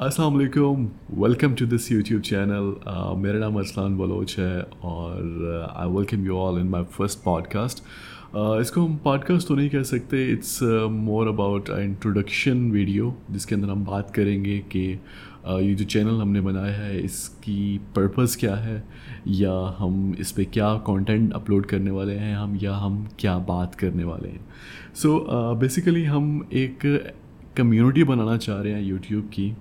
السلام علیکم welcome to this YouTube channel میرا نام ارسلان بلوچ ہے اور I welcome you all in my first podcast اس کو ہم پوڈ کاسٹ تو نہیں کہہ سکتے it's more about introduction video جس کے اندر ہم بات کریں گے کہ یہ جو چینل ہم نے بنایا ہے، اس کی پرپز کیا ہے، یا ہم اس پہ کیا کانٹینٹ اپلوڈ کرنے والے ہیں ہم، یا ہم کیا بات کرنے والے ہیں. سو بیسیکلی ہم ایک کمیونٹی بنانا چاہ رہے ہیں یوٹیوب کی.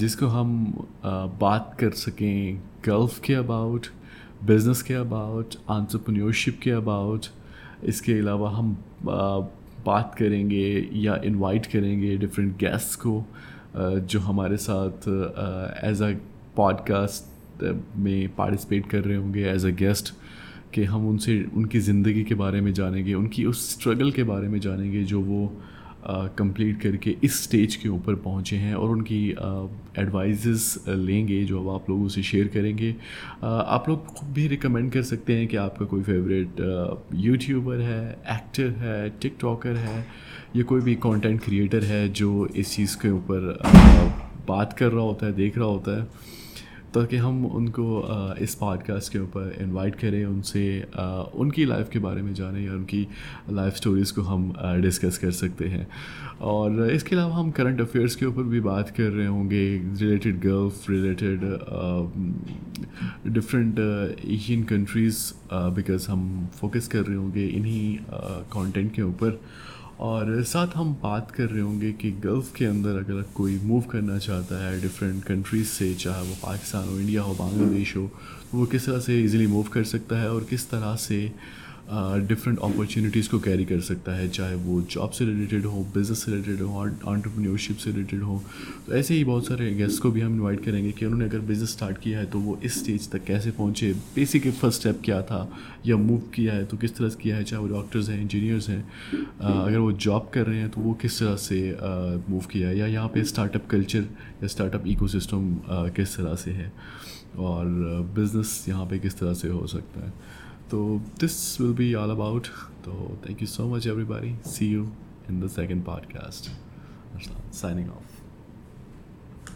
جس کو ہم بات کر سکیں گلف کے اباؤٹ، بزنس کے اباؤٹ آنٹرپرینورشپ کے اباؤٹ، اس کے علاوہ ہم بات کریں گے یا انوائٹ کریں گے ڈفرینٹ گیسٹ کو جو ہمارے ساتھ ایز اے پوڈ کاسٹ میں پارٹیسپیٹ کر رہے ہوں گے ایز اے گیسٹ کہ ہم ان سے، ان کی زندگی کے بارے میں جانیں گے، ان کی اس اسٹرگل کے بارے میں جانیں گے جو وہ کمپلیٹ کر کے اس اسٹیج کے اوپر پہنچے ہیں اور ان کی ایڈوائزز لیں گے جو اب آپ لوگوں سے شیئر کریں گے۔ آپ لوگ خود بھی ریکمینڈ کر سکتے ہیں کہ آپ کا کوئی فیوریٹ یوٹیوبر ہے ایکٹر ہے ٹک ٹاکر ہے، یا کوئی بھی کانٹینٹ کریئٹر ہے جو اس چیز کے اوپر بات کر رہا ہوتا ہے، دیکھ رہا ہوتا ہے۔ تاکہ ہم ان کو اس پوڈ کاسٹ کے اوپر انوائٹ کریں، ان سے ان کی لائف کے بارے میں جانیں یا ان کی لائف اسٹوریز کو ہم ڈسکس کر سکتے ہیں۔ اور اس کے علاوہ ہم کرنٹ افیئرس کے اوپر بھی بات کر رہے ہوں گے۔ Related Gulf related different Asian countries because ہم فوکس کر رہے ہوں گے انہیں کانٹینٹ کے اوپر۔ اور ساتھ ہم بات کر رہے ہوں گے کہ گلف کے اندر اگر کوئی موو کرنا چاہتا ہے ڈفرینٹ کنٹریز سے، چاہے وہ پاکستان ہو، انڈیا ہو، بنگلہ دیش ہو وہ کس طرح سے ایزیلی موو کر سکتا ہے اور کس طرح سے ڈفرینٹ اپرچونیٹیز کو کیری کر سکتا ہے، چاہے وہ جاب سے ریلیٹڈ ہو بزنس سے ریلیٹڈ ہو آنٹرپرینورشپ سے ریلیٹڈ ہو۔ تو ایسے ہی بہت سارے گیسٹ کو بھی ہم انوائٹ کریں گے کہ انہوں نے اگر بزنس اسٹارٹ کیا ہے تو وہ اس اسٹیج تک کیسے پہنچے۔ بیسک فرسٹ اسٹیپ کیا تھا یا موو کیا ہے تو کس طرح سے کیا ہے، چاہے وہ ڈاکٹرز ہیں انجینئرز ہیں۔ اگر وہ جاب کر رہے ہیں تو وہ کس طرح سے موو کیا ہے؟ یا یہاں پہ اسٹارٹ اپ کلچر یا اسٹارٹ اپ ایکو سسٹم کس طرح سے ہے؟ اور بزنس یہاں پہ کس طرح سے ہو سکتا ہے؟ تو this will be all about تو thank you so much everybody see you in the second podcast signing off